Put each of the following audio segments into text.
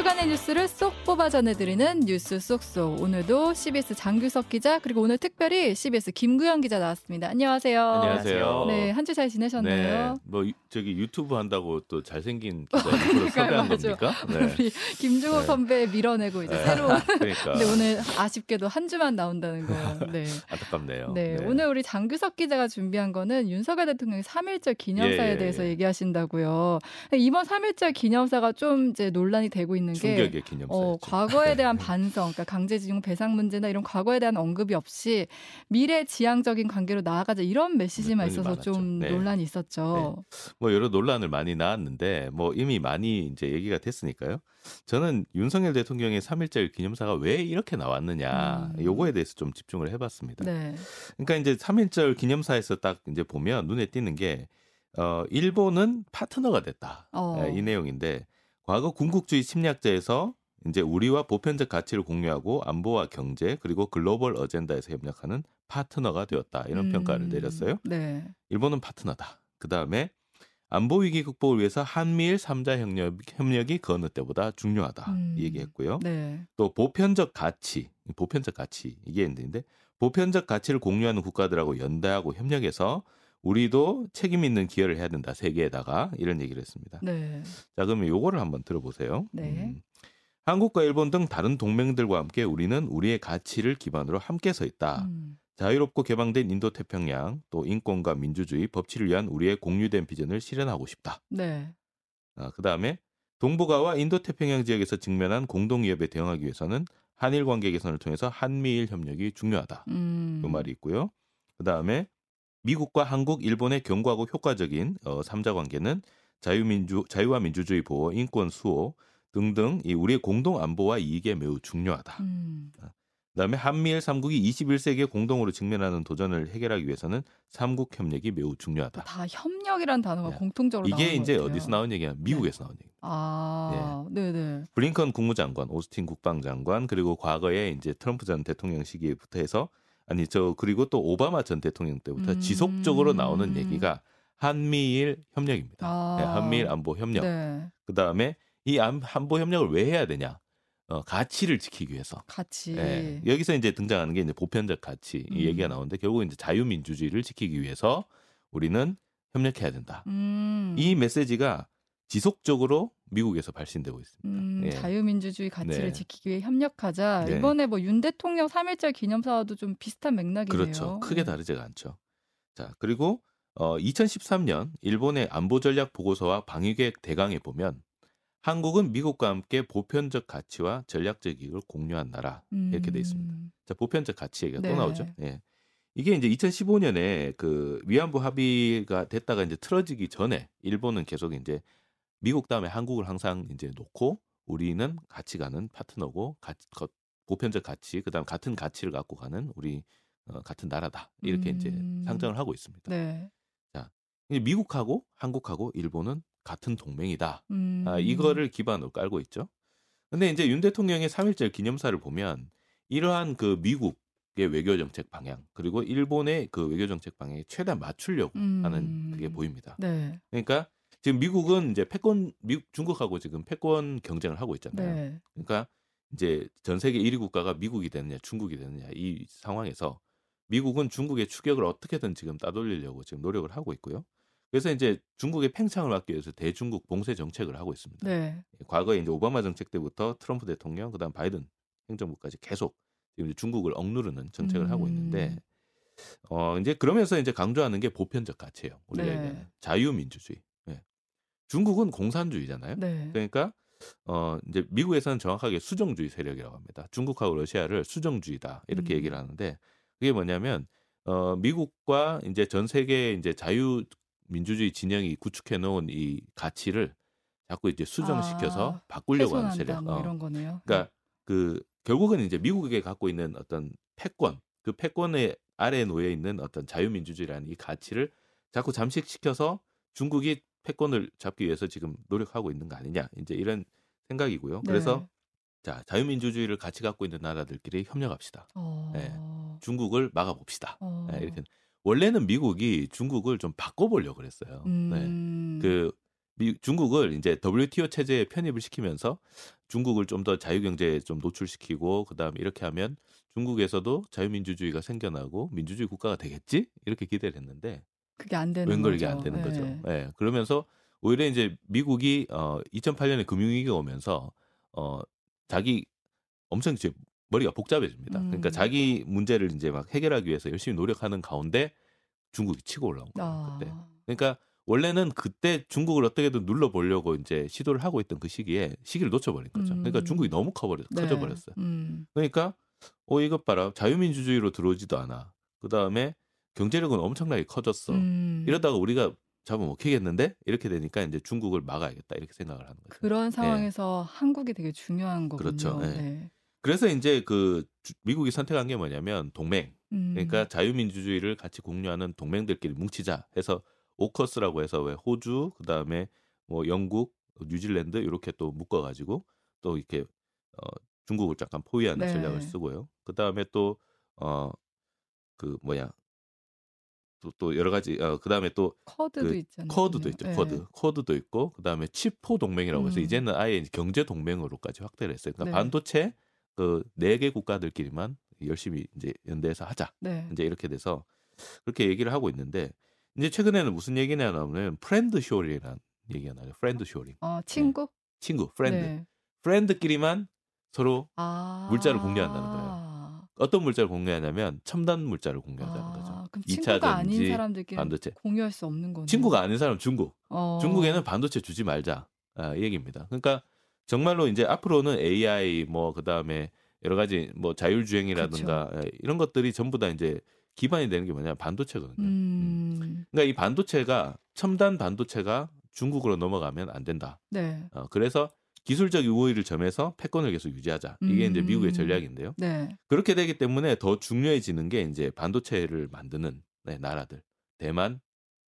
주간의 뉴스를 쏙 뽑아 전해드리는 뉴스 쏙쏙. 오늘도 CBS 장규석 기자 그리고 오늘 특별히 CBS 김구영 기자 나왔습니다. 안녕하세요. 안녕하세요. 네, 한 주 잘 지내셨나요? 네, 뭐 유- 저기 유튜브 한다고 또 잘생긴 기자님으로 섭외한. 겁니까? 네. 우리 김종호 네. 선배 밀어내고 이제 네. 새로운. 그러니까 근데 오늘 아쉽게도 한 주만 나온다는 거. 네. 안타깝네요. 네, 오늘 우리 장규석 기자가 준비한 거는 윤석열 대통령의 3.1절 기념사에 예, 예, 대해서 예. 얘기하신다고요. 이번 3.1절 기념사가 좀 이제 논란이 되고 있는 게 충격의 기념사였죠. 어, 과거에 대한 반성, 그러니까 강제징용 배상 문제나 이런 과거에 대한 언급이 없이 미래 지향적인 관계로 나아가자 이런 메시지만 있어서 많았죠. 좀 네. 논란이 있었죠. 뭐 여러 논란을 많이 나왔는데 뭐 이미 많이 이제 얘기가 됐으니까요. 저는 윤석열 대통령의 3.1절 기념사가 왜 이렇게 나왔느냐 음. 요거에 대해서 좀 집중을 해봤습니다. 네. 그러니까 이제 3.1절 기념사에서 딱 이제 보면 눈에 띄는 게 어, 일본은 파트너가 됐다. 어. 예, 이 내용인데 과거 군국주의 침략자에서 이제 우리와 보편적 가치를 공유하고 안보와 경제 그리고 글로벌 어젠다에서 협력하는 파트너가 되었다. 이런 음, 평가를 내렸어요. 네. 일본은 파트너다. 그 다음에 안보 위기 극복을 위해서 한미일 3자 협력, 협력이 그 어느 때보다 중요하다. 음. 이 얘기했고요. 네. 또 보편적 가치, 보편적 가치 이게 있는데 보편적 가치를 공유하는 국가들하고 연대하고 협력해서 우리도 책임 있는 기여를 해야 된다 세계에다가 이런 얘기를 했습니다. 네. 자 그러면 요거를 한번 들어보세요. 음. 네. 한국과 일본 등 다른 동맹들과 함께 우리는 우리의 가치를 기반으로 함께 서 있다. 음. 자유롭고 개방된 인도 태평양 또 인권과 민주주의 법치를 위한 우리의 공유된 비전을 실현하고 싶다. 네. 아, 그다음에 동북아와 인도 태평양 지역에서 직면한 공동 위협에 대응하기 위해서는 한일 관계 개선을 통해서 한미일 협력이 중요하다. 음. 그 말이 있고요. 그다음에 미국과 한국, 일본의 견고하고 효과적인 어, 3자 관계는 자유민주 자유와 민주주의 보호, 인권 수호 등등 이 우리의 공동 안보와 이익에 매우 중요하다. 음. 그다음에 한미일 3국이 21세기에 공동으로 직면하는 도전을 해결하기 위해서는 3국 협력이 매우 중요하다. 다 협력이란 단어가 네. 공통적으로 이게 이제. 어디서 나온 얘기냐? 미국에서 나온 얘기. 아, 네, 네. 블링컨 국무장관, 오스틴 국방장관 그리고 과거에 이제 트럼프 전 대통령 시기부터 해서 아니 저 그리고 또 오바마 전 대통령 때부터 음. 지속적으로 나오는 얘기가 한미일 협력입니다. 아. 네, 한미일 안보 협력. 네. 그 다음에 이 안- 안보 협력을 왜 해야 되냐? 어, 가치를 지키기 위해서. 같이. 예, 여기서 이제 등장하는 게 이제 보편적 가치 이 음. 얘기가 나오는데 결국 이제 자유민주주의를 지키기 위해서 우리는 협력해야 된다. 음. 이 메시지가 지속적으로 미국에서 발신되고 있습니다. 음, 예. 자유민주주의 가치를 네. 지키기 위해 협력하자. 네. 이번에 뭐 윤 대통령 3.1절 기념사와도 좀 비슷한 맥락이네요. 그렇죠. 크게 네. 다르지가 않죠. 자, 그리고 어 2013년 일본의 안보 전략 보고서와 방위 계획 대강에 보면 한국은 미국과 함께 보편적 가치와 전략적 이익을 공유한 나라 이렇게 돼 있습니다. 음, 자, 보편적 가치 얘기가 네. 또 나오죠. 예. 이게 이제 2015년에 그 위안부 합의가 됐다가 이제 틀어지기 전에 일본은 계속 이제 미국 다음에 한국을 항상 이제 놓고 우리는 같이 가는 파트너고 가, 거- 보편적 가치 그다음 같은 가치를 갖고 가는 우리 어, 같은 나라다 이렇게 이제 음. 상정을 하고 있습니다. 네. 이제 미국하고 한국하고 일본은 같은 동맹이다. 음. 아, 이거를 기반으로 깔고 있죠. 근데 이제 윤 대통령의 3.1절 기념사를 보면 이러한 그 미국의 외교 정책 방향 그리고 일본의 그 외교 정책 방향에 최대한 맞추려고 음. 하는 그게 보입니다. 네. 그러니까 지금 미국은 이제 패권 미국 중국하고 지금 패권 경쟁을 하고 있잖아요. 네. 그러니까 이제 전 세계 1위 국가가 미국이 되느냐 중국이 되느냐 이 상황에서 미국은 중국의 추격을 어떻게든 지금 따돌리려고 지금 노력을 하고 있고요. 그래서 이제 중국의 팽창을 막기 위해서 대중국 봉쇄 정책을 하고 있습니다. 네. 과거에 이제 오바마 정책 때부터 트럼프 대통령 그다음 바이든 행정부까지 계속 지금 이제 중국을 억누르는 정책을 하고 있는데 음. 어 이제 그러면서 이제 강조하는 게 보편적 가치예요. 우리가 네. 얘기하는 자유민주주의. 예. 중국은 공산주의잖아요. 네. 그러니까 어 이제 미국에서는 정확하게 수정주의 세력이라고 합니다. 중국하고 러시아를 수정주의다 이렇게 음. 얘기를 하는데 그게 뭐냐면 어 미국과 이제 전 세계 이제 자유 민주주의 진영이 구축해 놓은 이 가치를 자꾸 이제 수정시켜서 아, 바꾸려고 하는 세력. 뭐 어. 이런 거네요. 그러니까 그 결국은 이제 미국에 갖고 있는 어떤 패권, 그 패권의 아래에 놓여 있는 어떤 자유민주주의라는 이 가치를 자꾸 잠식시켜서 중국이 패권을 잡기 위해서 지금 노력하고 있는 거 아니냐 이제 이런 생각이고요. 네. 그래서 자 자유민주주의를 같이 갖고 있는 나라들끼리 협력합시다. 어. 네. 중국을 막아봅시다. 어. 네, 이렇게 원래는 미국이 중국을 좀 바꿔보려 고 그랬어요. 네. 음. 그 미, 중국을 이제 WTO 체제에 편입을 시키면서 중국을 좀 더 자유 경제에 좀 노출시키고 그다음에 이렇게 하면 중국에서도 자유민주주의가 생겨나고 민주주의 국가가 되겠지 이렇게 기대를 했는데 그게 안 되는 웬걸. 이게 안 되는 네. 거죠. 예. 그러면서 오히려 이제 미국이 어 2008년에 금융위기가 오면서 어 자기 엄청 이제 머리가 복잡해집니다. 그러니까 음. 자기 문제를 이제 막 해결하기 위해서 열심히 노력하는 가운데 중국이 치고 올라온 거예요. 아. 그때. 그러니까 원래는 그때 중국을 어떻게든 눌러보려고 이제 시도를 하고 있던 그 시기에 시기를 놓쳐버린 거죠. 그러니까 음. 중국이 너무 커버려, 네. 커져버렸어요. 음. 그러니까 어 이것 봐라 자유민주주의로 들어오지도 않아. 그 다음에 경제력은 엄청나게 커졌어. 음. 이러다가 우리가 잡아먹히겠는데 이렇게 되니까 이제 중국을 막아야겠다 이렇게 생각을 하는 거죠. 그런 상황에서 한국이 되게 중요한 거군요. 예. 그렇죠. 예. 네. 그래서 이제 그 주- 미국이 선택한 게 뭐냐면 동맹. 음. 그러니까 자유민주주의를 같이 공유하는 동맹들끼리 뭉치자 해서 오커스라고 해서 왜 호주 그다음에 뭐 영국, 뉴질랜드 이렇게 또 묶어 가지고 또 이렇게 어 중국을 잠깐 포위하는 네. 전략을 쓰고요. 그다음에 또어그 뭐야 또, 또 여러 가지 어 그다음에 또 쿼드도 그 있잖아요. 쿼드도 있죠. 네. 쿼드. 쿼드도 있고 그다음에 치포 동맹이라고 해서 음. 이제는 아예 경제 동맹으로까지 확대를 했어요. 그러니까 네. 반도체 그 네 개 국가들끼리만 열심히 이제 연대해서 하자. 네. 이제 이렇게 돼서 그렇게 얘기를 하고 있는데 이제 최근에는 무슨 얘기냐 하면 friend-shoring이라는 얘기가 나요. friend-shoring. 어, 친구? 친구, friend. 네. friend끼리만 서로 아. 물자를 공유한다는 거예요. 어떤 물자를 공유하냐면 첨단 물자를 공유하자는 아, 거죠. 그럼 친구가 아닌 사람들끼리 반도체. 공유할 수 없는 거네. 친구가 아닌 사람 중국. 어. 중국에는 반도체 주지 말자 아, 이 얘기입니다. 그러니까 정말로 이제 앞으로는 AI 뭐 그다음에 여러 가지 뭐 자율주행이라든가 예, 이런 것들이 전부 다 이제 기반이 되는 게 뭐냐 반도체거든요. 음. 그러니까 이 반도체가 첨단 반도체가 중국으로 넘어가면 안 된다. 네. 어, 그래서 기술적 우위를 점해서 패권을 계속 유지하자. 이게 이제 미국의 음. 전략인데요. 네. 그렇게 되기 때문에 더 중요해지는 게 이제 반도체를 만드는 네, 나라들. 대만,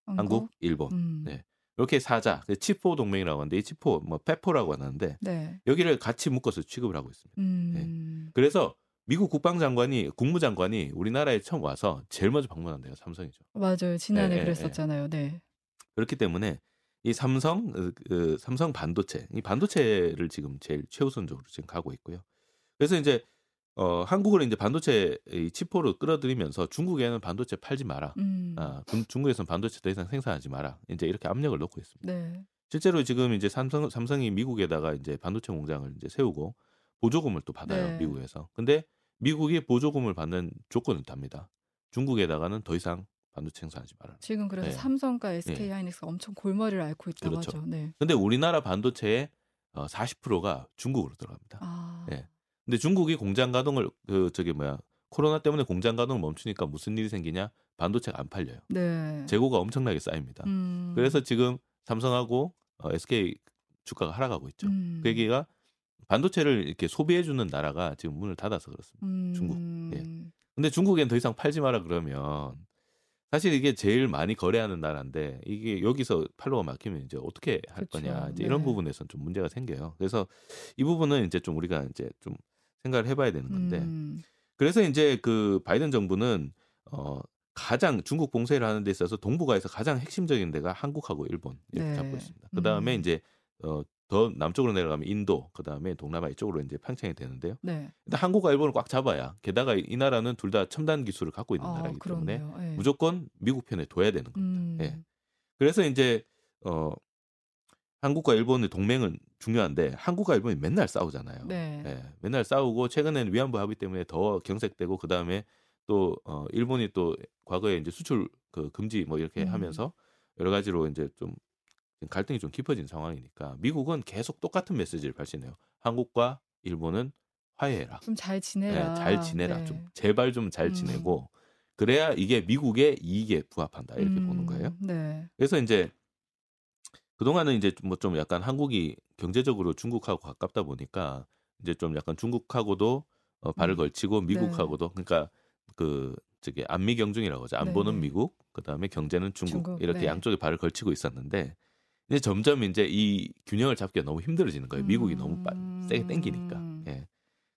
한국, 일본. 음. 네. 이렇게 사자, 치포 동맹이라고 하는데 이 치포 뭐 페포라고 하는데 네. 여기를 같이 묶어서 취급을 하고 있습니다. 음. 그래서 미국 국방장관이 국무장관이 우리나라에 처음 와서 제일 먼저 방문한 데가 삼성이죠. 맞아요. 지난해 예, 예, 그랬었잖아요. 네. 그렇기 때문에 이 삼성 그, 그 삼성 반도체 이 반도체를 지금 제일 최우선적으로 지금 가고 있고요. 그래서 이제 어 한국을 이제 반도체 이 치포로 끌어들이면서 중국에는 반도체 팔지 마라. 음. 아, 중- 중국에서는 반도체 더 이상 생산하지 마라. 이제 이렇게 압력을 넣고 있습니다. 네. 실제로 지금 이제 삼성 삼성이 미국에다가 이제 반도체 공장을 이제 세우고 보조금을 또 받아요 네. 미국에서. 근데 미국이 보조금을 받는 조건을 답니다. 중국에다가는 더 이상 반도체 생산하지 말아라. 지금 그래서 네. 삼성과 SK 하이닉스가 엄청 골머리를 앓고 있다고 그렇죠. 하죠. 네. 근데 우리나라 반도체의 어, 40%가 중국으로 들어갑니다. 아. 예. 근데 중국이 공장 가동을 그 저기 뭐야 코로나 때문에 공장 가동을 멈추니까 무슨 일이 생기냐? 반도체가 안 팔려요. 네. 재고가 엄청나게 쌓입니다. 음. 그래서 지금 삼성하고 어, SK 주가가 하락하고 있죠. 음. 그 얘기가 반도체를 이렇게 소비해 주는 나라가 지금 문을 닫아서 그렇습니다. 음. 중국. 예. 근데 중국엔 더 이상 팔지 마라 그러면 사실 이게 제일 많이 거래하는 나라인데 이게 여기서 팔로가 막히면 이제 어떻게 할 그쵸. 거냐 이제 이런 네. 부분에서는 좀 문제가 생겨요. 그래서 이 부분은 이제 좀 우리가 이제 좀 생각을 해봐야 되는 건데 음. 그래서 이제 그 바이든 정부는 어 가장 중국 봉쇄를 하는 데 있어서 동북아에서 가장 핵심적인 데가 한국하고 일본 이렇게 네. 잡고 있습니다. 그 다음에 음. 이제 어 더 남쪽으로 내려가면 인도, 그 다음에 동남아 이쪽으로 이제 팽창이 되는데요. 네. 일단 한국과 일본을 꽉 잡아야 게다가 이 나라는 둘 다 첨단 기술을 갖고 있는 아, 나라이기 때문에 그렇네요. 예. 무조건 미국 편에 둬야 되는 겁니다. 음. 예. 그래서 이제 어 한국과 일본의 동맹은 중요한데 한국과 일본이 맨날 싸우잖아요. 네. 예, 맨날 싸우고 최근에는 위안부 합의 때문에 더 경색되고 그 다음에 또 어, 일본이 또 과거에 이제 수출 그 금지 뭐 이렇게 음. 하면서 여러 가지로 이제 좀 갈등이 좀 깊어진 상황이니까 미국은 계속 똑같은 메시지를 발신해요. 한국과 일본은 화해해라. 좀잘 예, 지내라. 잘 지내라. 네. 좀 제발 좀잘 음. 지내고 그래야 이게 미국의 이익에 부합한다 이렇게 보는 거예요. 음, 네. 그래서 이제 그동안은 이제 뭐 좀 약간 한국이 경제적으로 중국하고 가깝다 보니까 이제 좀 약간 중국하고도 어, 발을 음. 걸치고 미국하고도 그러니까 그 저기 안미 경중이라고 하죠. 안보는 네. 미국, 그다음에 경제는 중국, 중국, 이렇게 네. 양쪽에 발을 걸치고 있었는데 이제 점점 이제 이 균형을 잡기가 너무 힘들어지는 거예요. 미국이 너무 빠, 세게 땡기니까. 음. 예.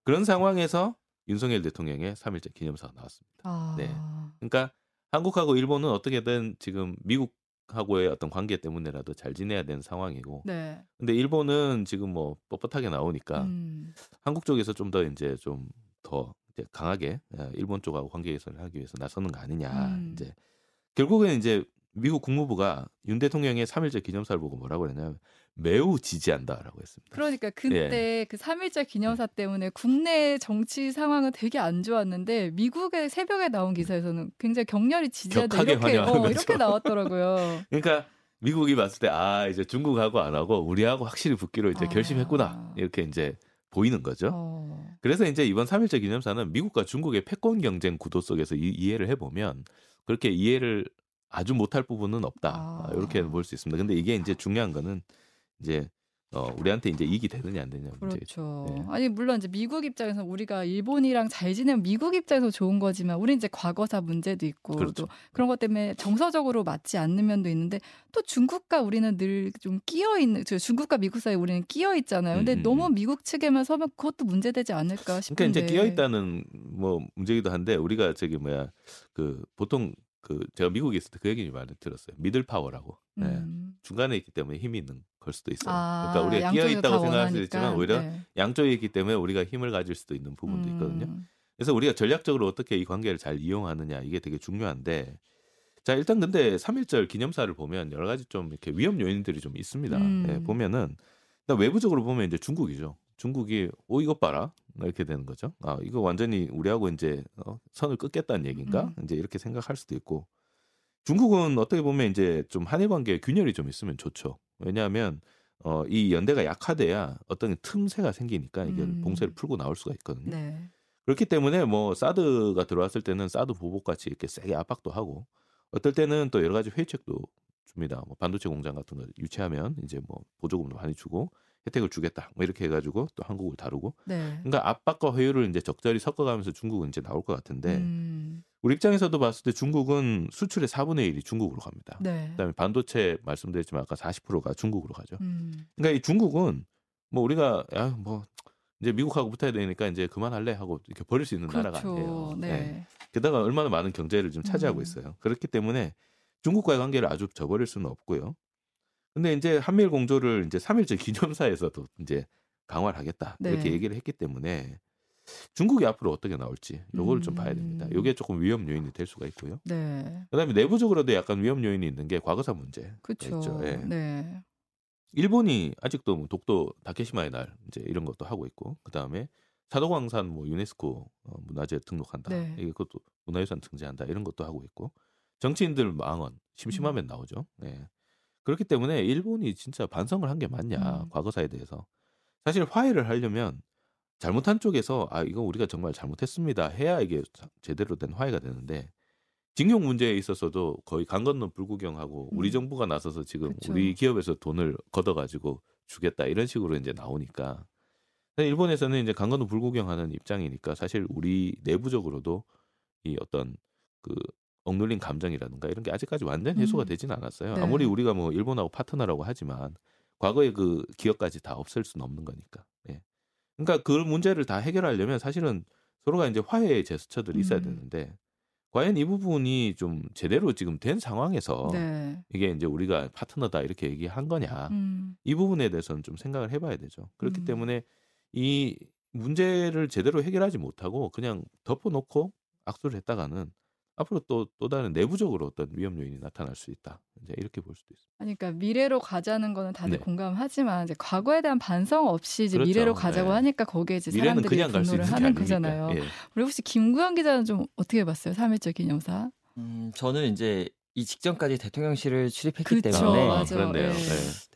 그런 상황에서 윤석열 대통령의 3.1절 기념사가 나왔습니다. 아. 네. 그러니까 한국하고 일본은 어떻게든 지금 미국 미국하고의 어떤 관계 때문에라도 잘 지내야 되는 상황이고. 네. 근데 일본은 지금 뭐 뻣뻣하게 나오니까 음. 한국 쪽에서 좀 더 이제 좀 더 강하게 어, 일본 쪽하고 관계 개선을 하기 위해서 나서는 거 아니냐. 음. 이제 결국은 이제 미국 국무부가 윤 대통령의 3.1절 기념사를 보고 뭐라고 그랬냐면 매우 지지한다라고 했습니다. 그러니까 예. 그때 그 3.1절 기념사 때문에 국내 정치 상황은 되게 안 좋았는데 미국의 새벽에 나온 기사에서는 굉장히 격렬히 지지한다 이렇게 어. 이렇게 나왔더라고요. 그러니까 미국이 봤을 때 아 이제 중국하고 안 하고 우리하고 확실히 붙기로 이제 아. 결심했구나 이렇게 이제 보이는 거죠. 어. 그래서 이제 이번 3.1절 기념사는 미국과 중국의 패권 경쟁 구도 속에서 이, 이해를 해보면 그렇게 이해를 아주 못할 부분은 없다 아. 이렇게 볼 수 있습니다. 근데 이게 이제 중요한 거는 이제 어, 우리한테 이제 이익이 되느냐 안 되느냐. 그렇죠. 네. 아니 물론 이제 미국 입장에서 우리가 일본이랑 잘 지내면 미국 입장에서 좋은 거지만 우리 이제 과거사 문제도 있고 그렇죠. 또 그런 것 때문에 정서적으로 맞지 않는 면도 있는데 또 중국과 우리는 늘 좀 끼어 있는 저 중국과 미국 사이에 우리는 끼어 있잖아요. 근데 음, 음, 너무 음. 미국 측에만 서면 그것도 문제되지 않을까 그러니까 싶은데. 이제 끼어 있다는 뭐 문제기도 한데 우리가 저기 뭐야 그 보통 그 제가 미국에 있을 때 그 얘기 많이 들었어요. middle power라고. 네. 음. 중간에 있기 때문에 힘이 있는 걸 수도 있어요. 아, 그러니까 우리가 끼어 있다고 다 생각할 원하니까. 있지만 오히려 네. 양쪽에 있기 때문에 우리가 힘을 가질 수도 있는 부분도 있거든요. 음. 그래서 우리가 전략적으로 어떻게 이 관계를 잘 이용하느냐 이게 되게 중요한데 자 일단 근데 3.1절 기념사를 보면 여러 가지 좀 이렇게 위험 요인들이 좀 있습니다. 음. 예, 보면은 외부적으로 보면 이제 중국이죠. 중국이 오 이것 봐라 이렇게 되는 거죠. 아 이거 완전히 우리하고 이제 어, 선을 끊겠다는 얘기인가? 음. 이제 이렇게 생각할 수도 있고 중국은 어떻게 보면 이제 좀 한일 관계에 균열이 좀 있으면 좋죠. 왜냐하면 어, 이 연대가 약화돼야 어떤 틈새가 생기니까 이게 음. 봉쇄를 풀고 나올 수가 있거든요. 네. 그렇기 때문에 뭐 사드가 들어왔을 때는 사드 보복 같이 이렇게 세게 압박도 하고 어떨 때는 또 여러 가지 회책도 줍니다. 뭐 반도체 공장 같은 거 유치하면 이제 뭐 보조금도 많이 주고 혜택을 주겠다. 뭐 이렇게 해가지고 또 한국을 다루고 네. 그러니까 압박과 회유를 이제 적절히 섞어가면서 중국은 이제 나올 것 같은데 음. 우리 입장에서도 봤을 때 중국은 수출의 4분의 1이 중국으로 갑니다. 네. 그다음에 반도체 말씀드렸지만 아까 40%가 중국으로 가죠. 음. 그러니까 이 중국은 뭐 우리가 야뭐 이제 미국하고 붙어야 되니까 이제 그만할래 하고 이렇게 버릴 수 있는 나라가 그렇죠. 아니에요. 네. 예. 게다가 얼마나 많은 경제를 좀 차지하고 음. 있어요. 그렇기 때문에 중국과의 관계를 아주 저버릴 수는 없고요. 근데 이제 한미일 공조를 이제 3.1절 기념사에서도 이제 강화를 하겠다. 네. 이렇게 얘기를 했기 때문에 중국이 앞으로 어떻게 나올지 요거를 좀 봐야 됩니다. 음. 요게 조금 위험 요인이 될 수가 있고요. 네. 그다음에 내부적으로도 약간 위험 요인이 있는 게 과거사 문제. 그렇죠. 예. 네. 일본이 아직도 뭐 독도 다케시마의 날 이제 이런 것도 하고 있고 그다음에 사도광산 뭐 유네스코 어, 문화재 등록한다. 네. 이게 그것도 문화유산 등재한다. 이런 것도 하고 있고 정치인들 망언 심심하면 나오죠. 예. 그렇기 때문에 일본이 진짜 반성을 한 게 맞냐 음. 과거사에 대해서 사실 화해를 하려면 잘못한 쪽에서 아 이거 우리가 정말 잘못했습니다 해야 이게 자- 제대로 된 화해가 되는데 징용 문제에 있어서도 거의 강 건너 불구경하고 우리 음. 정부가 나서서 지금 그쵸. 우리 기업에서 돈을 걷어가지고 주겠다 이런 식으로 이제 나오니까 일본에서는 이제 강 건너 불구경하는 입장이니까 사실 우리 내부적으로도 이 어떤 그 억눌린 감정이라든가 이런 게 아직까지 완전 해소가 음. 되지는 않았어요. 네. 아무리 우리가 뭐 일본하고 파트너라고 하지만 과거의 그 기억까지 다 없앨 수는 없는 거니까. 예. 그러니까 그 문제를 다 해결하려면 사실은 서로가 이제 화해의 제스처들이 있어야 음. 되는데 과연 이 부분이 좀 제대로 지금 된 상황에서 네. 이게 이제 우리가 파트너다 이렇게 얘기한 거냐 음. 이 부분에 대해서는 좀 생각을 해봐야 되죠. 그렇기 음. 때문에 이 문제를 제대로 해결하지 못하고 그냥 덮어놓고 악수를 했다가는 앞으로 또 또 다른 내부적으로 어떤 위험 요인이 나타날 수 있다. 이제 이렇게 볼 수도 있습니다. 아니, 그러니까 미래로 가자는 거는 다들 네. 공감하지만 이제 과거에 대한 반성 없이 이제 그렇죠. 미래로 가자고 네. 하니까 거기에 이제 사람들이 그냥 분노를 하는. 거잖아요. 예. 우리 혹시 김구현 기자는 좀 어떻게 봤어요? 3.1절 기념사? 음, 저는 이제 이 직전까지 대통령실을 출입했기 그쵸, 때문에 맞아. 그렇네요. 예. 네.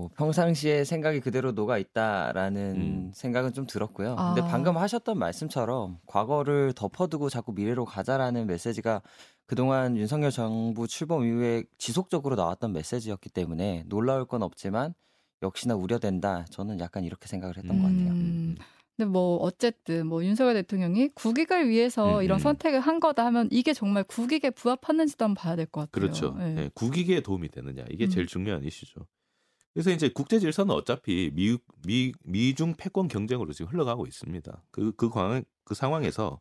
네, 뭐 평상시에 생각이 그대로 녹아 있다라는 음. 생각은 좀 들었고요. 근데 아. 방금 하셨던 말씀처럼 과거를 덮어두고 자꾸 미래로 가자라는 메시지가 그동안 윤석열 정부 출범 이후에 지속적으로 나왔던 메시지였기 때문에 놀라울 건 없지만 역시나 우려된다. 저는 약간 이렇게 생각을 했던 것 같아요. 음. 근데 뭐 어쨌든 뭐 윤석열 대통령이 국익을 위해서 음, 이런 음. 선택을 한 거다 하면 이게 정말 국익에 부합하는지도 한번 봐야 될 것 같아요. 그렇죠. 예. 예, 국익에 도움이 되느냐 이게 제일 음. 중요한 이슈죠. 그래서 이제 국제 질서는 어차피 미, 미, 미중 패권 경쟁으로 지금 흘러가고 있습니다. 그, 그, 광, 그 상황에서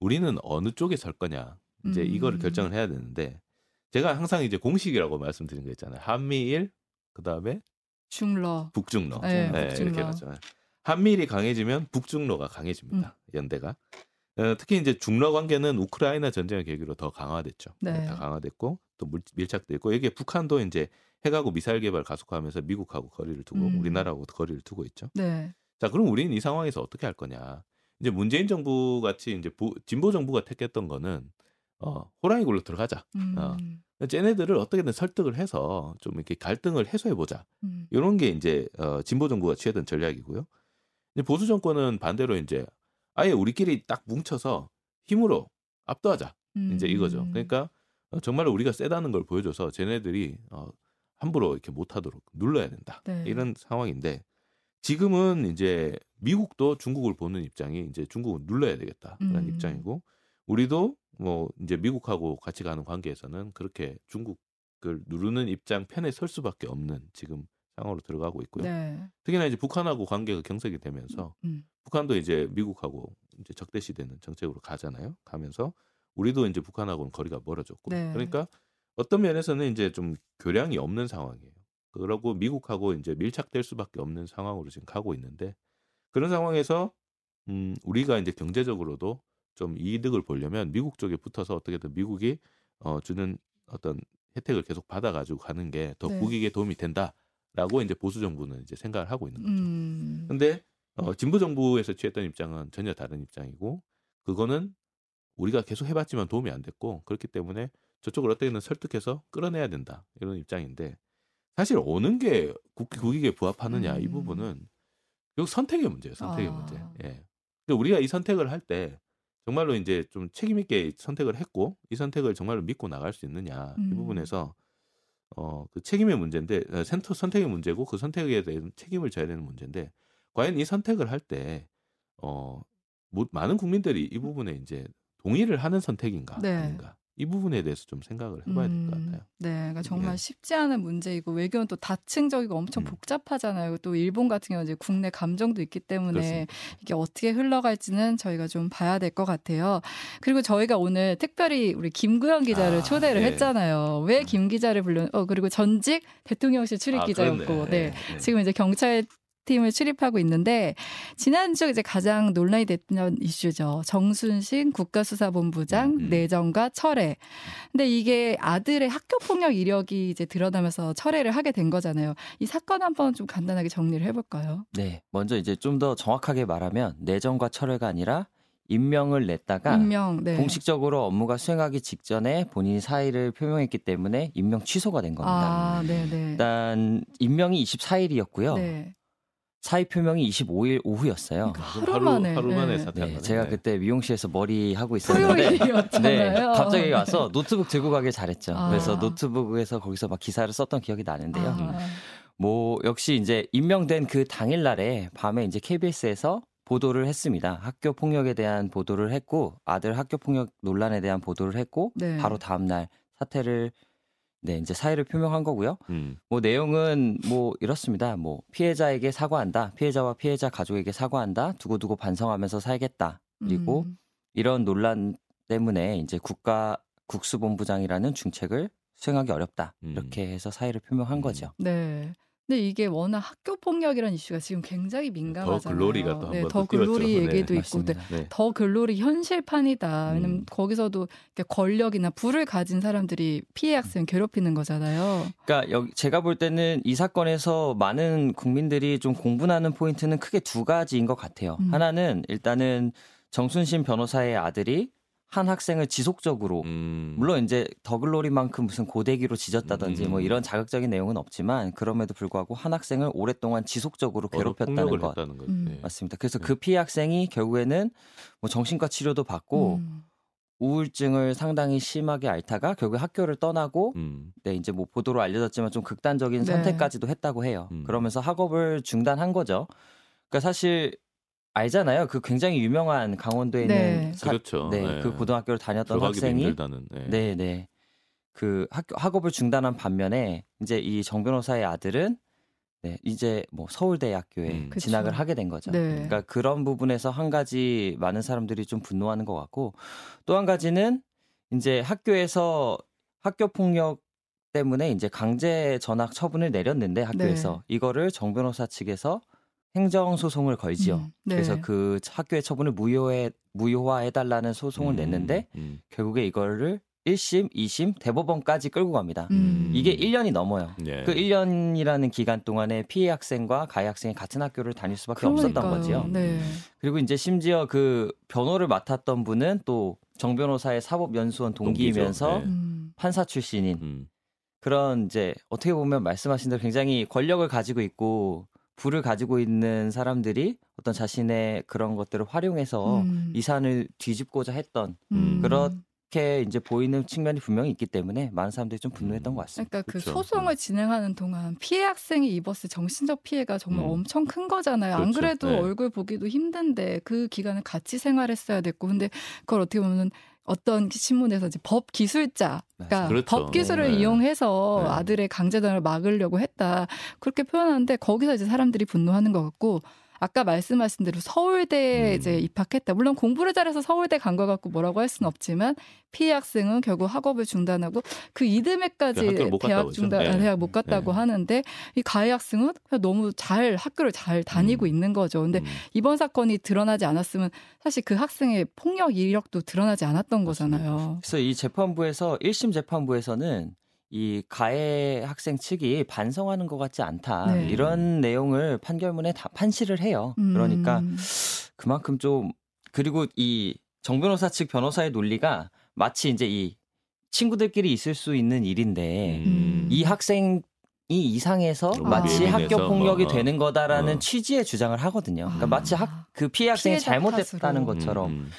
우리는 어느 쪽에 설 거냐 이제 이거를 음. 결정을 해야 되는데 제가 항상 이제 공식이라고 말씀드린 거 있잖아요. 한미일 그 다음에 중러. 북중러. 네, 네, 북중러. 이렇게 하죠. 한미일이 강해지면 북중러가 강해집니다. 음. 연대가. 어, 특히 이제 중러 관계는 우크라이나 전쟁을 계기로 더 강화됐죠. 네. 다 강화됐고 또 물- 밀착됐고 여기에 북한도 이제 핵하고 미사일 개발 가속화하면서 미국하고 거리를 두고 음. 우리나라하고 거리를 두고 있죠. 네. 자, 그럼 우리는 이 상황에서 어떻게 할 거냐? 이제 문재인 정부 같이 이제 보- 진보 정부가 택했던 거는 어, 호랑이 굴로 들어가자. 음. 어. 쟤네들을 어떻게든 설득을 해서 좀 이렇게 갈등을 해소해 보자. 음. 이런 게 이제 어, 진보 정부가 취했던 전략이고요. 이제 보수 정권은 반대로 이제 아예 우리끼리 딱 뭉쳐서 힘으로 압도하자. 이제 이거죠. 음. 그러니까 어, 정말로 우리가 세다는 걸 보여줘서 쟤네들이 어, 함부로 이렇게 못하도록 눌러야 된다. 네. 이런 상황인데 지금은 이제 미국도 중국을 보는 입장이 이제 중국을 눌러야 되겠다라는 음. 입장이고 우리도 뭐 이제 미국하고 같이 가는 관계에서는 그렇게 중국을 누르는 입장 편에 설 수밖에 없는 지금 상황으로 들어가고 있고요. 네. 특히나 이제 북한하고 관계가 경색이 되면서 음. 북한도 이제 미국하고 이제 적대시되는 정책으로 가잖아요. 가면서 우리도 이제 북한하고는 거리가 멀어졌고 네. 그러니까 어떤 면에서는 이제 좀 교량이 없는 상황이에요. 그러고 미국하고 이제 밀착될 수밖에 없는 상황으로 지금 가고 있는데 그런 상황에서 음 우리가 이제 경제적으로도 좀 이득을 보려면 미국 쪽에 붙어서 어떻게든 미국이 어 주는 어떤 혜택을 계속 받아 가지고 가는 게더 네. 국익에 도움이 된다라고 이제 보수 정부는 이제 생각을 하고 있는 거죠. 음. 근데 어, 진보 정부에서 취했던 입장은 전혀 다른 입장이고 그거는 우리가 계속 해봤지만 도움이 안 됐고 그렇기 때문에 저쪽을 어떻게든 설득해서 끌어내야 된다 이런 입장인데 사실 오는 게 국, 국익에 부합하느냐 이 음. 부분은 결국 선택의 문제예요 선택의 아. 문제 예. 근데 우리가 이 선택을 할 때 정말로 이제 좀 책임 있게 선택을 했고 이 선택을 정말로 믿고 나갈 수 있느냐 이 음. 부분에서 어, 그 책임의 문제인데 어, 센터 선택의 문제고 그 선택에 대한 책임을 져야 되는 문제인데 과연 이 선택을 할 때 어, 뭐, 많은 국민들이 이 부분에 이제 동의를 하는 선택인가 네. 아닌가 이 부분에 대해서 좀 생각을 해봐야 될것 음, 같아요. 네, 그러니까 정말 예. 쉽지 않은 문제이고 외교는 또 다층적이고 엄청 음. 복잡하잖아요. 또 일본 같은 경우는 이제 국내 감정도 있기 때문에 그렇습니다. 이게 어떻게 흘러갈지는 저희가 좀 봐야 될 것 같아요. 그리고 저희가 오늘 특별히 우리 김구현 기자를 아, 초대를 네. 했잖아요. 왜 김 기자를 불러? 어 그리고 전직 대통령실 출입 아, 기자였고. 네. 네. 지금 이제 경찰 팀을 출입하고 있는데 지난주 이제 가장 논란이 됐던 이슈죠. 정순신 국가수사본부장 음, 음. 내정과 철회. 근데 이게 아들의 학교 폭력 이력이 이제 드러나면서 철회를 하게 된 거잖아요. 이 사건 한번 좀 간단하게 정리를 해볼까요? 네, 먼저 이제 좀 더 정확하게 말하면 내정과 철회가 아니라 임명을 냈다가 임명. 네. 공식적으로 업무가 수행하기 직전에 본인이 사의를 표명했기 때문에 임명 취소가 된 겁니다. 아, 네, 네. 일단 임명이 24일이었고요. 네. 사의 표명이 25일 오후였어요. 그러니까 좀 하루 하루, 만에, 하루 만에 네. 네. 제가 네. 그때 미용실에서 머리 하고 있었는데. 네, 갑자기 와서 노트북 들고 가길 잘했죠. 아. 그래서 노트북에서 거기서 막 기사를 썼던 기억이 나는데요. 아, 뭐 역시 이제 임명된 그 당일 날에 밤에 이제 KBS에서 보도를 했습니다. 학교 폭력에 대한 보도를 했고 아들 학교 폭력 논란에 대한 보도를 했고 네. 바로 다음 날 사퇴를 네, 이제 사의를 표명한 거고요. 음. 뭐 내용은 뭐 이렇습니다. 뭐 피해자에게 사과한다. 피해자와 피해자 가족에게 사과한다. 두고두고 반성하면서 살겠다. 그리고 음. 이런 논란 때문에 이제 국가 국수본부장이라는 중책을 수행하기 어렵다. 음. 이렇게 해서 사의를 표명한 음. 거죠. 네. 근데 이게 워낙 학교 폭력이라는 이슈가 지금 굉장히 민감하잖아요. 더 글로리가 또 네, 더 띄웠죠. 글로리 네, 얘기도 있고, 네, 맞습니다. 네. 더 글로리 현실판이다. 왜냐면 음. 거기서도 권력이나 부를 가진 사람들이 피해 학생 괴롭히는 거잖아요. 그러니까 여기 제가 볼 때는 이 사건에서 많은 국민들이 좀 공분하는 포인트는 크게 두 가지인 것 같아요. 음. 하나는 일단은 정순신 변호사의 아들이 한 학생을 지속적으로 음. 물론 이제 더글로리만큼 무슨 고데기로 지졌다든지 음. 뭐 이런 자극적인 내용은 없지만 그럼에도 불구하고 한 학생을 오랫동안 지속적으로 괴롭혔다는 폭력을 것 했다는 것. 음. 네. 맞습니다. 그래서 네. 그 피해 학생이 결국에는 뭐 정신과 치료도 받고 음. 우울증을 상당히 심하게 앓다가 결국 학교를 떠나고 음. 네, 이제 뭐 보도로 알려졌지만 좀 극단적인 네. 선택까지도 했다고 해요. 음. 그러면서 학업을 중단한 거죠. 그러니까 사실 알잖아요. 그 굉장히 유명한 강원도에 있는 네. 사- 그렇죠. 네, 네. 그 고등학교를 다녔던 학생이 힘들다는. 네. 네, 네. 그 학교 학업을 중단한 반면에 이제 이 정 변호사의 아들은 네, 이제 뭐 서울대학교에 음. 진학을 하게 된 거죠. 네. 그러니까 그런 부분에서 한 가지 많은 사람들이 좀 분노하는 것 같고 또 한 가지는 이제 학교에서 학교 폭력 때문에 이제 강제 전학 처분을 내렸는데 학교에서 네. 이거를 정 변호사 측에서 행정 소송을 걸지요. 음, 네. 그래서 그 학교의 처분을 무효해 무효화해 달라는 소송을 음, 냈는데 음, 결국에 이거를 1심, 2심, 대법원까지 끌고 갑니다. 음. 이게 1년이 넘어요. 네. 그 1년이라는 기간 동안에 피해 학생과 가해 학생이 같은 학교를 다닐 수밖에 없었던 그러니까요. 거지요. 네. 그리고 이제 심지어 그 변호를 맡았던 분은 또 정 변호사의 사법연수원 동기이면서. 네. 음. 판사 출신인 음, 그런 이제 어떻게 보면 말씀하신 대로 굉장히 권력을 가지고 있고 부를 가지고 있는 사람들이 어떤 자신의 그런 것들을 활용해서 음. 이 사안을 뒤집고자 했던 음. 그렇게 이제 보이는 측면이 분명히 있기 때문에 많은 사람들이 좀 분노했던 것 같습니다. 그러니까 그 그쵸. 소송을 진행하는 동안 피해 학생이 입었을 정신적 피해가 정말 음. 엄청 큰 거잖아요. 안 그렇죠. 그래도 네. 얼굴 보기도 힘든데 그 기간을 같이 생활했어야 됐고 근데 그걸 어떻게 보면 어떤 신문에서 이제 법 기술자, 그러니까 맞아요. 그렇죠. 법 기술을 네. 이용해서 네. 아들의 강제전을 막으려고 했다 그렇게 표현하는데 거기서 이제 사람들이 분노하는 것 같고 아까 말씀하신 대로 서울대에 음. 이제 입학했다. 물론 공부를 잘해서 서울대 간 거 갖고 뭐라고 할 수는 없지만 피해 학생은 결국 학업을 중단하고 그그 이듬해까지 대학. 중단 네. 대학 못 갔다고 네. 하는데 이 가해 학생은 그냥 너무 잘 학교를 잘 다니고 음. 있는 거죠. 근데 음, 이번 사건이 드러나지 않았으면 사실 그 학생의 폭력 이력도 드러나지 않았던. 거잖아요. 그래서 이 재판부에서 1심 재판부에서는 이 가해 학생 측이 반성하는 것 같지 않다 네. 이런 내용을 판결문에 다 판시를 해요. 그러니까 음. 그만큼 좀 그리고 이 정 변호사 측 변호사의 논리가 마치 이제 이 친구들끼리 있을 수 있는 일인데 음. 이 학생 이 이상해서 너무 마치 학교 폭력이 뭐, 어. 되는 거다라는 어. 취지의 주장을 하거든요. 그러니까 아. 마치 학, 그 피해 학생이 탓으로. 것처럼 음,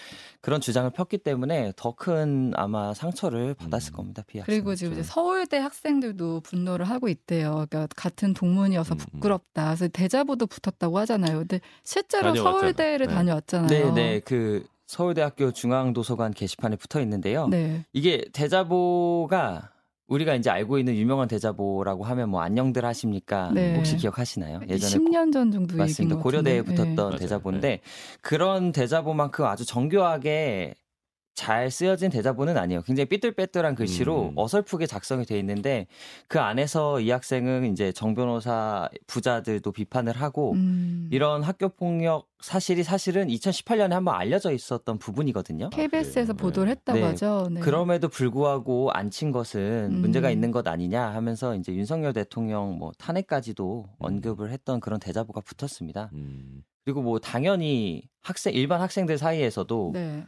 그런 주장을 폈기 때문에 더 큰 아마 상처를 받았을 음. 겁니다. 피해 그리고. 지금 이제 서울대 학생들도 분노를 하고 있대요. 그러니까 같은 동문이어서 음, 음. 부끄럽다. 그래서 대자보도 붙었다고 하잖아요. 근데 실제로 다녀왔잖아. 서울대를 네. 다녀왔잖아요. 네, 네. 그 서울대학교 중앙도서관 게시판에 붙어 있는데요. 네. 이게 대자보가 우리가 이제 알고 있는 유명한 대자보라고 하면 뭐 안녕들 하십니까? 네. 혹시 기억하시나요? 예전에 10년 전 정도 맞습니다. 것 고려대에. 붙었던 맞아요. 대자보인데 그런 대자보만큼 아주 정교하게 잘 쓰여진 대자보는 아니에요. 굉장히 삐뚤빼뚤한 글씨로 음. 어설프게 작성이 돼 있는데 그 안에서 이 학생은 이제 정 변호사 부자들도 비판을 하고 음. 이런 학교 폭력 사실이 사실은 2018년에 한번 알려져 있었던 부분이거든요. KBS에서 네. 보도를 했다고 네. 하죠. 네. 그럼에도 불구하고 안 친 것은 음. 문제가 있는 것 아니냐 하면서 이제 윤석열 대통령 뭐 탄핵까지도 음. 언급을 했던 그런 대자보가 붙었습니다. 음, 그리고 뭐 당연히 학생 일반 학생들 사이에서도 네.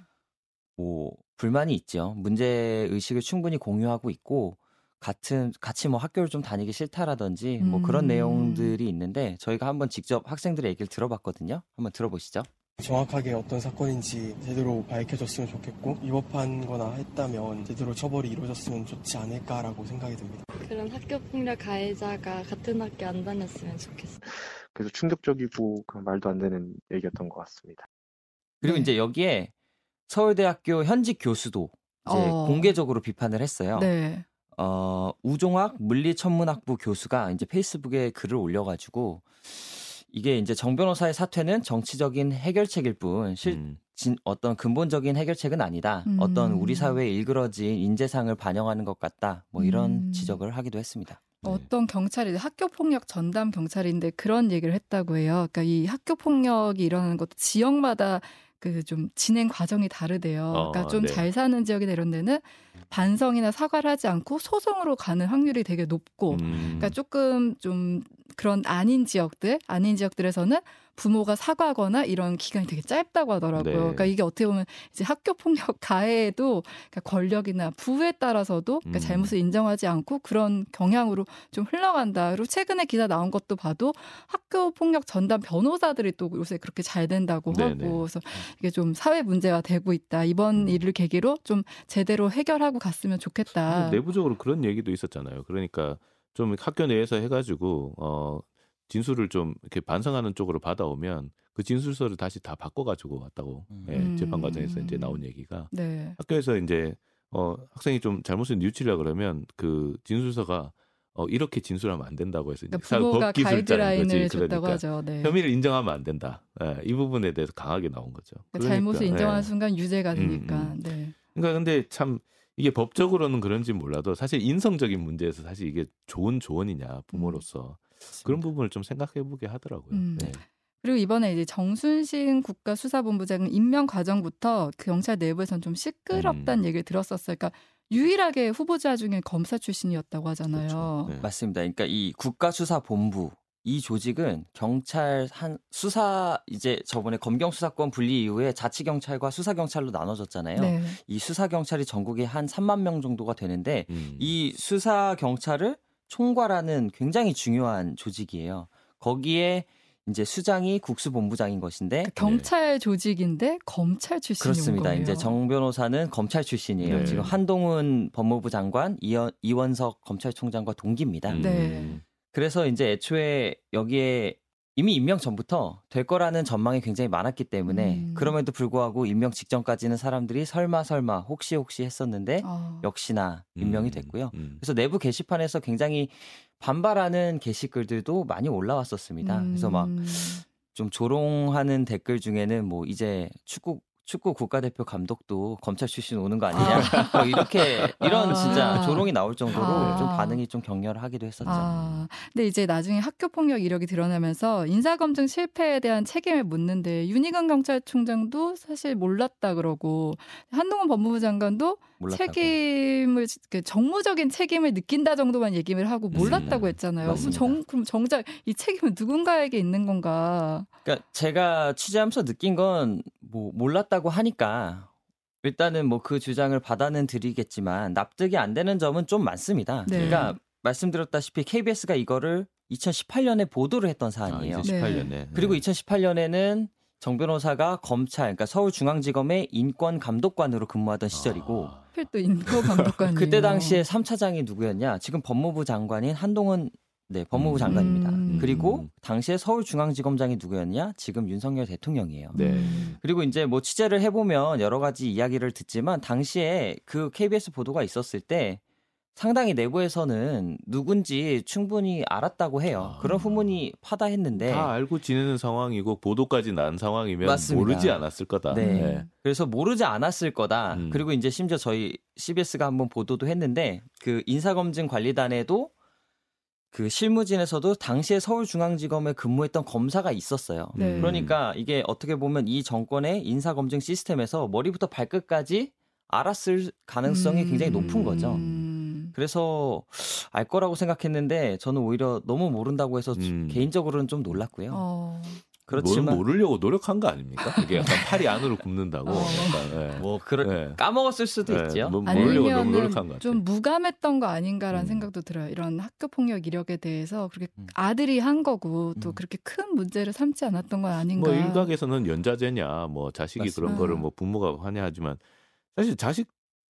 뭐 불만이 있죠. 문제 의식을 충분히 공유하고 있고 같은 같이 뭐 학교를 좀 다니기 싫다라든지 뭐 그런 음. 내용들이 있는데 저희가 한번 직접 학생들의 얘기를 들어봤거든요. 한번 들어보시죠. 정확하게 어떤 사건인지 제대로 밝혀졌으면 좋겠고 위법한 거나 했다면 제대로 처벌이 이루어졌으면 좋지 않을까라고 생각이 듭니다. 그런 학교 폭력 가해자가 같은 학교 안 다녔으면 좋겠어. 그래서 충격적이고 그 말도 안 되는 얘기였던 것 같습니다. 그리고 네. 이제 여기에 서울대학교 현직 교수도 이제 어. 공개적으로 비판을 했어요. 네. 어, 우종학 물리천문학부 교수가 이제 페이스북에 글을 올려가지고 이게 이제 정 변호사의 사퇴는 정치적인 해결책일 뿐 실, 음, 진, 어떤 근본적인 해결책은 아니다. 음. 어떤 우리 사회에 일그러진 인재상을 반영하는 것 같다. 뭐 이런 음. 지적을 하기도 했습니다. 네. 어떤 경찰이 학교 폭력 전담 경찰인데 그런 얘기를 했다고 해요. 그러니까 이 학교 폭력이 일어나는 것도 지역마다 그 좀 진행 과정이 다르대요. 어, 그러니까 좀 네. 잘 사는 지역이나 이런 데는 반성이나 사과를 하지 않고 소송으로 가는 확률이 되게 높고 음, 그러니까 조금 좀 그런 아닌 지역들, 아닌 지역들에서는 부모가 사과하거나 이런 기간이 되게 짧다고 하더라고요. 네. 그러니까 이게 어떻게 보면 이제 학교 폭력 가해에도 그러니까 권력이나 부에 따라서도 그러니까 음. 잘못을 인정하지 않고 그런 경향으로 좀 흘러간다. 그리고 최근에 기사 나온 것도 봐도 학교 폭력 전담 변호사들이 또 요새 그렇게 잘 된다고 네네. 하고 그래서 이게 좀 사회 문제가 되고 있다. 이번 음. 일을 계기로 좀 제대로 해결하고 갔으면 좋겠다. 내부적으로 그런 얘기도 있었잖아요. 그러니까 좀 학교 내에서 해가지고 어 진술을 좀 이렇게 반성하는 쪽으로 받아오면 그 진술서를 다시 다 바꿔가지고 왔다고 예, 음. 재판 과정에서 이제 나온 얘기가 네. 학교에서 이제 어 학생이 좀 잘못을 뉘우치려 그러면 그 진술서가 어 이렇게 진술하면 안 된다고 해서 그러니까 부모가 가이드라인을 거지. 줬다고 그러니까 하죠. 네. 혐의를 인정하면 안 된다. 예, 이 부분에 대해서 강하게 나온 거죠. 그러니까 잘못을 그러니까, 인정하는 예. 순간 유죄가 음, 되니까. 음. 네. 그러니까 근데 참 이게 법적으로는 그런지 몰라도 사실 인성적인 문제에서 사실 이게 좋은 조언이냐 부모로서 그런 부분을 좀 생각해 보게 하더라고요. 음. 네. 그리고 이번에 이제 정순신 국가수사본부장 임명 과정부터 그 경찰 내부에서는 좀 시끄럽다는 음. 얘기를 들었었어요. 그러니까 유일하게 후보자 중에 검사 출신이었다고 하잖아요. 그렇죠. 네. 맞습니다. 그러니까 이 국가수사본부 이 조직은 경찰 한 수사 이제 저번에 검경 수사권 분리 이후에 자치 경찰과 수사 경찰로 나눠졌잖아요. 네. 이 수사 경찰이 전국에 한 3만 명 정도가 되는데 음. 이 수사 경찰을 총괄하는 굉장히 중요한 조직이에요. 거기에 이제 수장이 국수본부장인 것인데 그러니까 경찰 조직인데 검찰 출신이 온 그렇습니다. 거예요. 이제 정 변호사는 검찰 출신이에요. 네. 지금 한동훈 법무부 장관, 이원, 이원석 검찰총장과 동기입니다. 음. 네. 그래서 이제 애초에 여기에 이미 임명 전부터 될 거라는 전망이 굉장히 많았기 때문에 음. 그럼에도 불구하고 임명 직전까지는 사람들이 설마 설마 혹시 혹시 했었는데 아, 역시나 임명이 됐고요. 음. 그래서 내부 게시판에서 굉장히 반발하는 게시글들도 많이 올라왔었습니다. 그래서 막 음. 좀 조롱하는 댓글 중에는 뭐 이제 축구 축구 국가대표 감독도 검찰 출신 오는 거 아니냐 뭐 이렇게 이런 아. 진짜 조롱이 나올 정도로 아. 좀 반응이 좀 격렬하기도 했었죠. 아, 근데 이제 나중에 학교 폭력 이력이 드러나면서 인사 검증 실패에 대한 책임을 묻는데 윤희관 경찰총장도 사실 몰랐다 그러고 한동훈 법무부 장관도 몰랐다고. 책임을 그 정무적인 책임을 느낀다 정도만 얘기를 하고 몰랐다고 음, 했잖아요. 그럼. 정 그럼 정작 이 책임은 누군가에게 있는 건가? 그러니까 제가 취재하면서 느낀 건 뭐 몰랐다고 하니까 일단은 뭐 그 주장을 받아는 드리겠지만 납득이 안 되는 점은 좀 많습니다. 네. 그러니까 말씀드렸다시피 KBS가 이거를 2018년에 보도를 했던 아, 사안이에요. 2018년에 그리고 2018년에는 정 변호사가 검찰, 그러니까 서울중앙지검의 인권감독관으로 근무하던 시절이고 하필 또 인권 감독관이 그때 당시에 3차장이 누구였냐? 지금 법무부 장관인 한동훈 네, 법무부 음. 장관입니다. 음. 그리고 당시에 서울중앙지검장이 누구였냐? 지금 윤석열 대통령이에요. 네. 음. 그리고 이제 뭐 취재를 해보면 여러 가지 이야기를 듣지만 당시에 그 KBS 보도가 있었을 때 상당히 내부에서는 누군지 충분히 알았다고 해요. 아. 그런 후문이 파다했는데 다 알고 지내는 상황이고 보도까지 난 상황이면 맞습니다. 모르지 않았을 거다. 네. 그래서 모르지 않았을 거다. 음. 그리고 이제 심지어 저희 CBS가 한번 보도도 했는데 그 인사검증 관리단에도 그 실무진에서도 당시에 서울중앙지검에 근무했던 검사가 있었어요. 네. 그러니까 이게 어떻게 보면 이 정권의 인사검증 시스템에서 머리부터 발끝까지 알았을 가능성이 굉장히 높은 거죠. 음. 그래서 알 거라고 생각했는데 저는 오히려 너무 모른다고 해서 음. 개인적으로는 좀 놀랐고요. 어. 그렇지만 모, 모르려고 노력한 거 아닙니까? 이게 약간 팔이 안으로 굽는다고. 어. 약간, 예. 뭐 그럴 네. 까먹었을 수도 네, 있죠. 뭐 모르려고 너무 노력한 것 같아요. 좀 무감했던 거 아닌가라는 음. 생각도 들어요. 이런 학교 폭력 이력에 대해서 그렇게 음. 아들이 한 거고 또 음. 그렇게 큰 문제를 삼지 않았던 건 아닌가. 뭐 일각에서는 연자제냐, 뭐 자식이 그런 맞습니다. 거를 뭐 부모가 하냐 하지만 사실 자식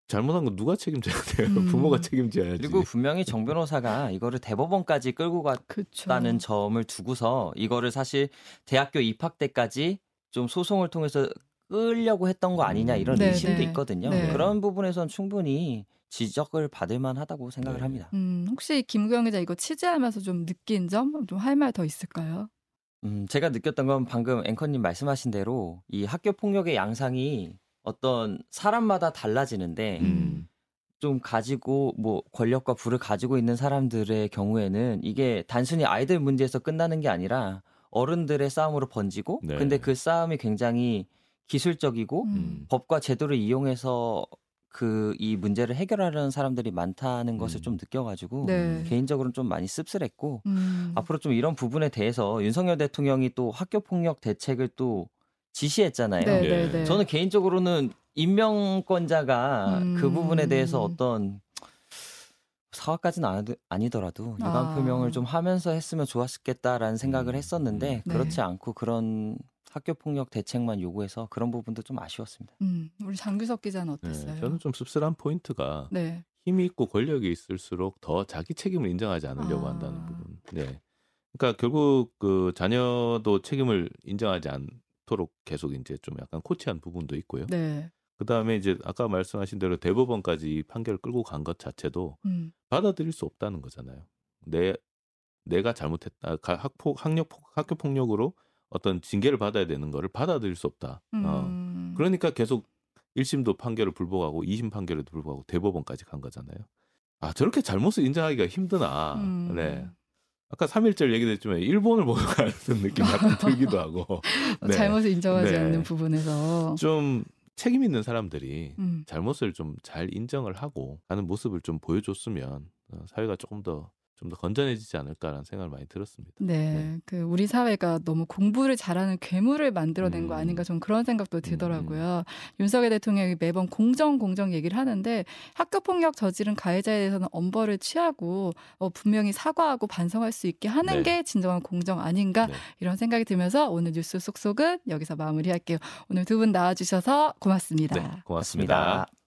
잘못한 건 누가 책임져야 돼요? 음. 부모가 책임져야지. 그리고 분명히 정 변호사가 이거를 대법원까지 끌고. 갔다는 점을 두고서 이거를 사실 대학교 입학 때까지 좀 소송을 통해서 끌려고 했던 거 아니냐 이런 네, 의심도 네. 있거든요. 네. 그런 부분에선 충분히 지적을 받을 만하다고 생각을 네. 합니다. 음, 혹시 김구영 기자 이거 취재하면서 좀 느낀 점, 좀 할 말 더 있을까요? 음, 제가 느꼈던 건 방금 앵커님 말씀하신 대로 이 학교 폭력의 양상이 어떤 사람마다 달라지는데 음. 좀 가지고 뭐 권력과 부를 가지고 있는 사람들의 경우에는 이게 단순히 아이들 문제에서 끝나는 게 아니라 어른들의 싸움으로 번지고 네. 근데 그 싸움이 굉장히 기술적이고 음. 법과 제도를 이용해서 그 이 문제를 해결하려는 사람들이 많다는 것을 음. 좀 느껴가지고 네. 개인적으로는 좀 많이 씁쓸했고 음. 앞으로 좀 이런 부분에 대해서 윤석열 대통령이 또 학교 폭력 대책을 또 지시했잖아요. 네, 예. 네, 네. 저는 개인적으로는 임명권자가 음. 그 부분에 대해서 어떤 사과까지는 아니- 아니더라도 유감 아. 표명을 좀 하면서 했으면 좋았겠다라는 생각을 음. 했었는데 네. 그렇지 않고 그런 학교 폭력 대책만 요구해서 그런 부분도 좀 아쉬웠습니다. 음, 우리 장규석 기자는 네, 어땠어요? 저는 좀 씁쓸한 포인트가 네. 힘이 있고 권력이 있을수록 더 자기 책임을 인정하지 않으려고 아. 한다는 부분. 네. 그러니까 결국 그 자녀도 책임을 인정하지 않 도록 계속 이제 좀 약간 코치한 부분도 있고요. 네. 그 다음에 이제 아까 말씀하신 대로 대법원까지 이 판결을 끌고 간 것 자체도 음. 받아들일 수 없다는 거잖아요. 내 내가 잘못했다. 가- 학폭 학력 폭- 학교 폭력으로 어떤 징계를 받아야 되는 거를 받아들일 수 없다. 어. 음. 그러니까 계속 1심도 판결을 불복하고 2심 판결에도 불복하고 대법원까지 간 거잖아요. 아 저렇게 잘못을 인정하기가 힘드나. 음. 네. 아까 3.1절 얘기도 했지만 일본을 보는 것 같은 느낌이 약간 들기도 하고 네. 잘못을 인정하지 네. 않는 부분에서 좀 책임 있는 사람들이 음. 잘못을 좀 잘 인정을 하고 하는 모습을 좀 보여줬으면 어, 사회가 조금 더 좀 더 건전해지지 않을까라는 생각을 많이 들었습니다. 네, 네. 그 우리 사회가 너무 공부를 잘하는 괴물을 만들어낸 거 음. 아닌가 좀 그런 생각도 들더라고요. 윤석열 대통령이 매번 공정 공정 얘기를 하는데 학교 폭력 저지른 가해자에 대해서는 엄벌을 취하고 어, 분명히 사과하고 반성할 수 있게 하는 네. 게 진정한 공정 아닌가 네. 이런 생각이 들면서 오늘 뉴스 속속은 여기서 마무리할게요. 오늘 두 분 나와주셔서 고맙습니다. 네, 고맙습니다. 맞습니다.